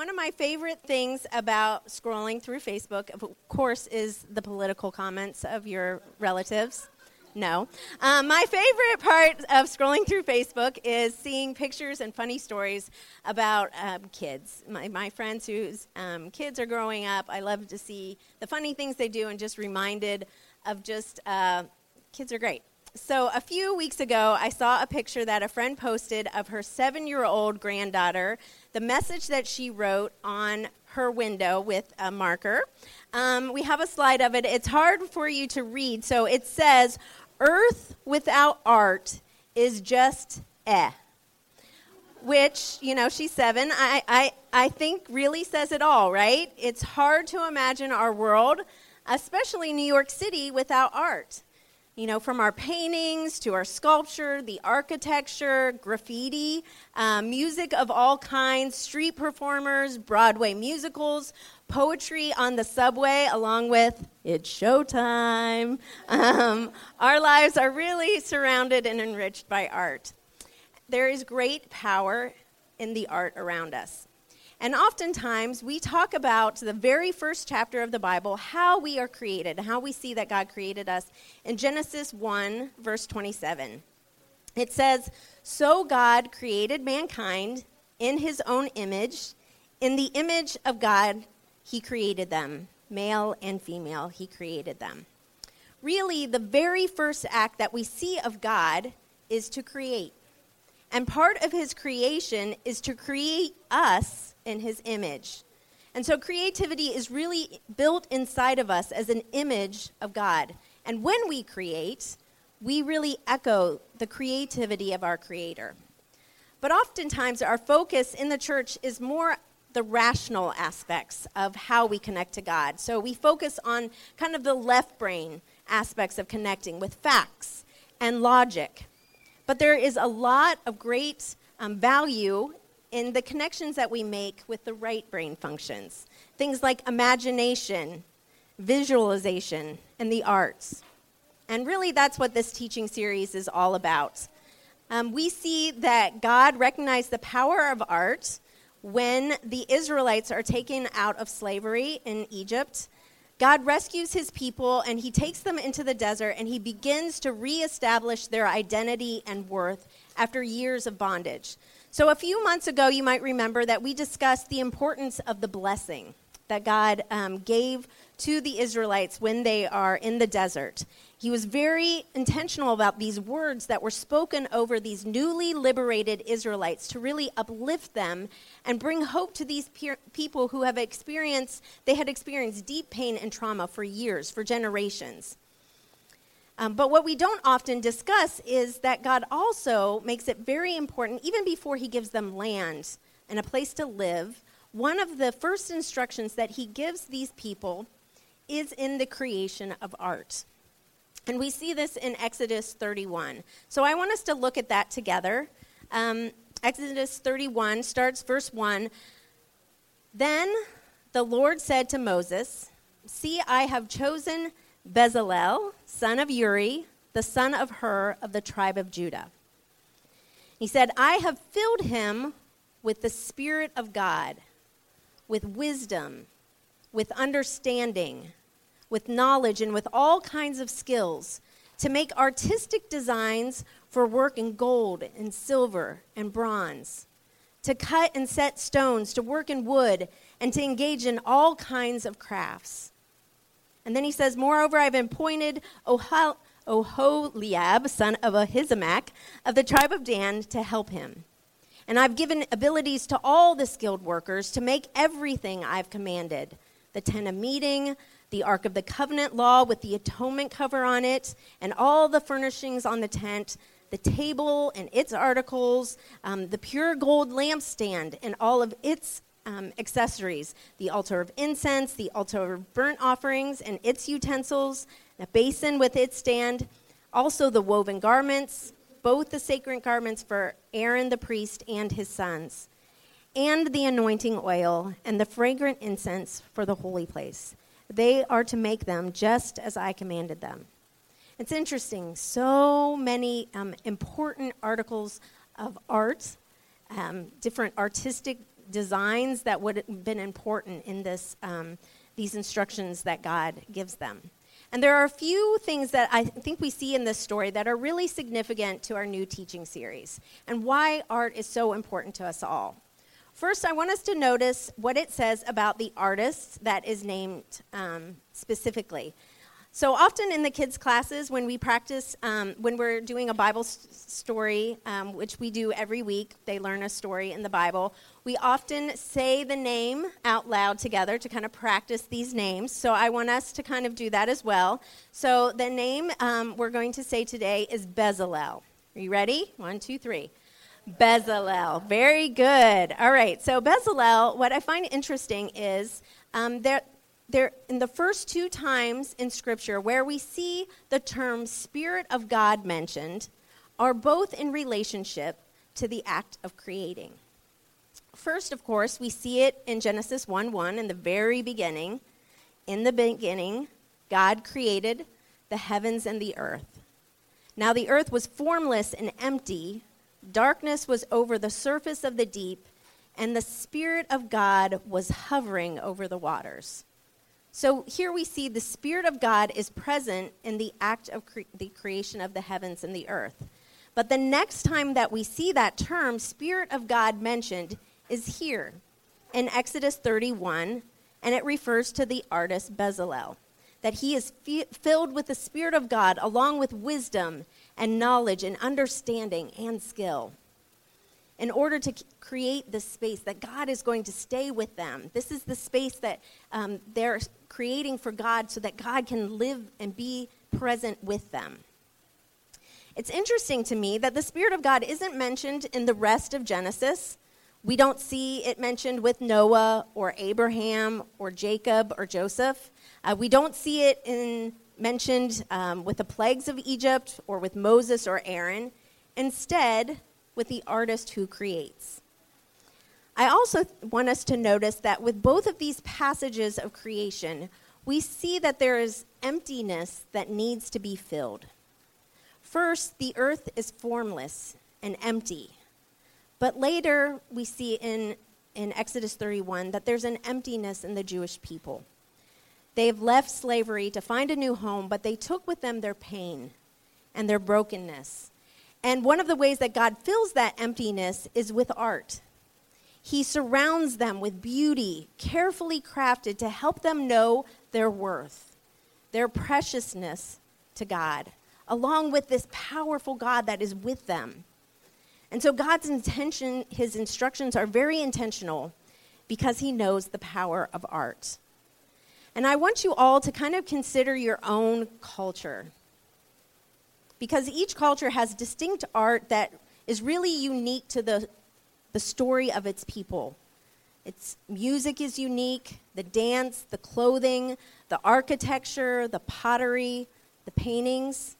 one of my favorite things about scrolling through Facebook, of course, is the political comments of your relatives. No. Um, my favorite part of scrolling through Facebook is seeing pictures and funny stories about um, kids. My, my friends whose um, kids are growing up, I love to see the funny things they do and just reminded of just uh, kids are great. So, a few weeks ago, I saw a picture that a friend posted of her seven year old granddaughter, the message that she wrote on her window with a marker. Um, we have a slide of it. It's hard for you to read. So, it says, Earth without art is just eh. Which, you know, she's seven. I, I, I think really says it all, right? It's hard to imagine our world, especially New York City, without art. You know, from our paintings to our sculpture, the architecture, graffiti, um, music of all kinds, street performers, Broadway musicals, poetry on the subway, along with It's Showtime. Um, our lives are really surrounded and enriched by art. There is great power in the art around us. And oftentimes we talk about the very first chapter of the Bible, how we are created, how we see that God created us in Genesis 1, verse 27. It says, So God created mankind in his own image. In the image of God, he created them. Male and female, He created them. Really, the very first act that we see of God is to create. And part of His creation is to create us in His image. And so creativity is really built inside of us as an image of God. And when we create, we really echo the creativity of our Creator. But oftentimes, our focus in the church is more the rational aspects of how we connect to God. So we focus on kind of the left brain aspects of connecting with facts and logic. But there is a lot of great um, value in the connections that we make with the right brain functions. Things like imagination, visualization, and the arts. And really, that's what this teaching series is all about. Um, we see that God recognized the power of art when the Israelites are taken out of slavery in Egypt, God rescues his people and he takes them into the desert and he begins to reestablish their identity and worth after years of bondage. So, a few months ago, you might remember that we discussed the importance of the blessing that God um, gave to the Israelites when they are in the desert. He was very intentional about these words that were spoken over these newly liberated Israelites to really uplift them and bring hope to these pe- people who have experienced they had experienced deep pain and trauma for years, for generations. Um, but what we don't often discuss is that God also makes it very important, even before He gives them land and a place to live. One of the first instructions that He gives these people is in the creation of art. And we see this in Exodus 31. So I want us to look at that together. Um, Exodus 31 starts verse 1. Then the Lord said to Moses, See, I have chosen Bezalel, son of Uri, the son of Hur of the tribe of Judah. He said, I have filled him with the Spirit of God, with wisdom, with understanding with knowledge and with all kinds of skills to make artistic designs for work in gold and silver and bronze, to cut and set stones, to work in wood, and to engage in all kinds of crafts. And then he says, Moreover, I've appointed Oholiab, son of Ahisamach, of the tribe of Dan, to help him. And I've given abilities to all the skilled workers to make everything I've commanded the tent of meeting, the Ark of the Covenant law with the atonement cover on it, and all the furnishings on the tent, the table and its articles, um, the pure gold lampstand and all of its um, accessories, the altar of incense, the altar of burnt offerings and its utensils, the basin with its stand, also the woven garments, both the sacred garments for Aaron the priest and his sons, and the anointing oil and the fragrant incense for the holy place they are to make them just as I commanded them. It's interesting, so many um, important articles of art, um, different artistic designs that would have been important in this, um, these instructions that God gives them. And there are a few things that I think we see in this story that are really significant to our new teaching series and why art is so important to us all. First, I want us to notice what it says about the artist that is named um, specifically. So often in the kids' classes, when we practice, um, when we're doing a Bible s- story, um, which we do every week, they learn a story in the Bible. We often say the name out loud together to kind of practice these names. So I want us to kind of do that as well. So the name um, we're going to say today is Bezalel. Are you ready? One, two, three. Bezalel. Very good. All right. So Bezalel, what I find interesting is um, there there, in the first two times in Scripture where we see the term Spirit of God mentioned, are both in relationship to the act of creating. First, of course, we see it in Genesis 1 1 in the very beginning. In the beginning, God created the heavens and the earth. Now the earth was formless and empty, darkness was over the surface of the deep, and the Spirit of God was hovering over the waters. So here we see the Spirit of God is present in the act of cre- the creation of the heavens and the earth. But the next time that we see that term, Spirit of God, mentioned is here in Exodus 31, and it refers to the artist Bezalel. That he is f- filled with the Spirit of God along with wisdom and knowledge and understanding and skill in order to create this space that God is going to stay with them. This is the space that um, they're creating for God so that God can live and be present with them. It's interesting to me that the Spirit of God isn't mentioned in the rest of Genesis. We don't see it mentioned with Noah or Abraham or Jacob or Joseph. Uh, we don't see it in, mentioned um, with the plagues of Egypt or with Moses or Aaron. Instead, with the artist who creates. I also want us to notice that with both of these passages of creation, we see that there is emptiness that needs to be filled. First, the earth is formless and empty. But later, we see in, in Exodus 31 that there's an emptiness in the Jewish people. They've left slavery to find a new home, but they took with them their pain and their brokenness and one of the ways that God fills that emptiness is with art. He surrounds them with beauty, carefully crafted to help them know their worth, their preciousness to God, along with this powerful God that is with them. And so God's intention, his instructions are very intentional because he knows the power of art. And I want you all to kind of consider your own culture because each culture has distinct art that is really unique to the, the story of its people. Its music is unique, the dance, the clothing, the architecture, the pottery, the paintings.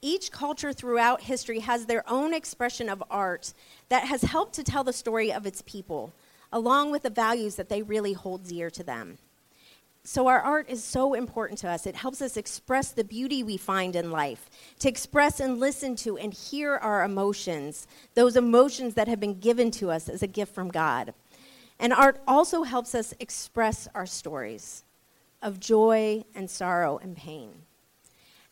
Each culture throughout history has their own expression of art that has helped to tell the story of its people, along with the values that they really hold dear to them. So, our art is so important to us. It helps us express the beauty we find in life, to express and listen to and hear our emotions, those emotions that have been given to us as a gift from God. And art also helps us express our stories of joy and sorrow and pain.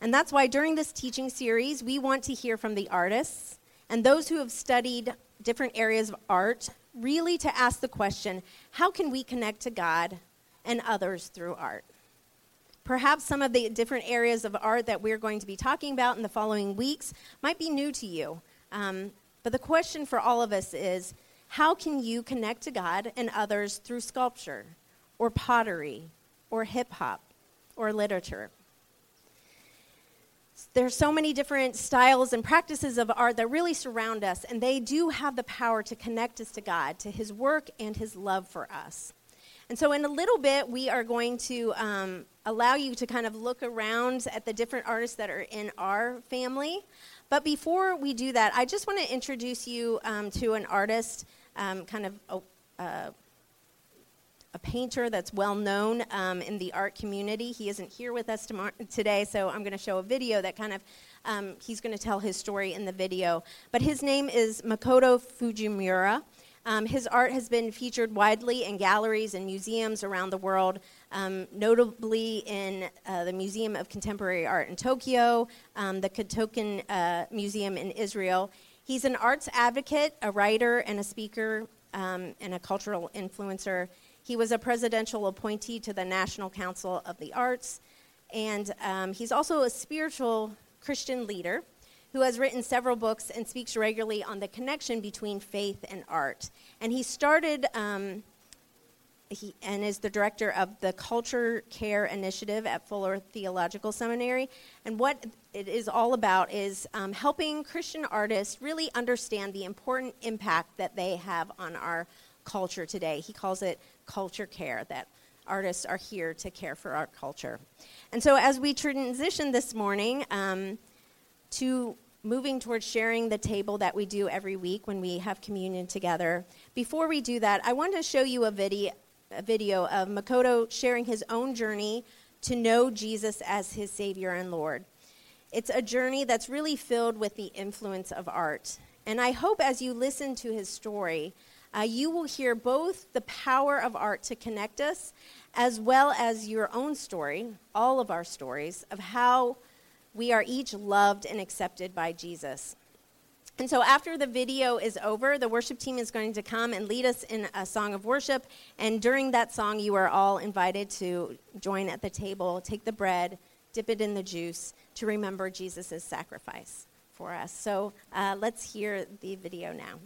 And that's why during this teaching series, we want to hear from the artists and those who have studied different areas of art, really to ask the question how can we connect to God and others through art. Perhaps some of the different areas of art that we're going to be talking about in the following weeks might be new to you. Um, but the question for all of us is how can you connect to God and others through sculpture, or pottery, or hip hop, or literature? There's so many different styles and practices of art that really surround us, and they do have the power to connect us to God, to His work, and His love for us. And so, in a little bit, we are going to um, allow you to kind of look around at the different artists that are in our family. But before we do that, I just want to introduce you um, to an artist, um, kind of a, uh, a, painter that's well known um, in the art community. He isn't here with us today, so I'm going to show a video that kind of um, he's going to tell his story in the video. But his name is Makoto Fujimura. Um, his art has been featured widely in galleries and museums around the world, um, notably in uh, the Museum of Contemporary Art in Tokyo, um, the Tikotin uh, Museum in Israel. He's an arts advocate, a writer, and a speaker, um, and a cultural influencer. He was a presidential appointee to the National Council of the Arts, and um, he's also a spiritual Christian leader who has written several books and speaks regularly on the connection between faith and art. And he started, um, he, and is the director of the Culture Care Initiative at Fuller Theological Seminary. And what it is all about is um, helping Christian artists really understand the important impact that they have on our culture today. He calls it culture care, that artists are here to care for our culture. And so, as we transition this morning um, to moving towards sharing the table that we do every week when we have communion together. Before we do that, I want to show you a video, a video of Makoto sharing his own journey to know Jesus as his Savior and Lord. It's a journey that's really filled with the influence of art. And I hope as you listen to his story, uh, you will hear both the power of art to connect us, as well as your own story, all of our stories, of how we are each loved and accepted by Jesus. And so, after the video is over, the worship team is going to come and lead us in a song of worship. And during that song, you are all invited to join at the table, take the bread, dip it in the juice to remember Jesus' sacrifice for us. So, uh, let's hear the video now.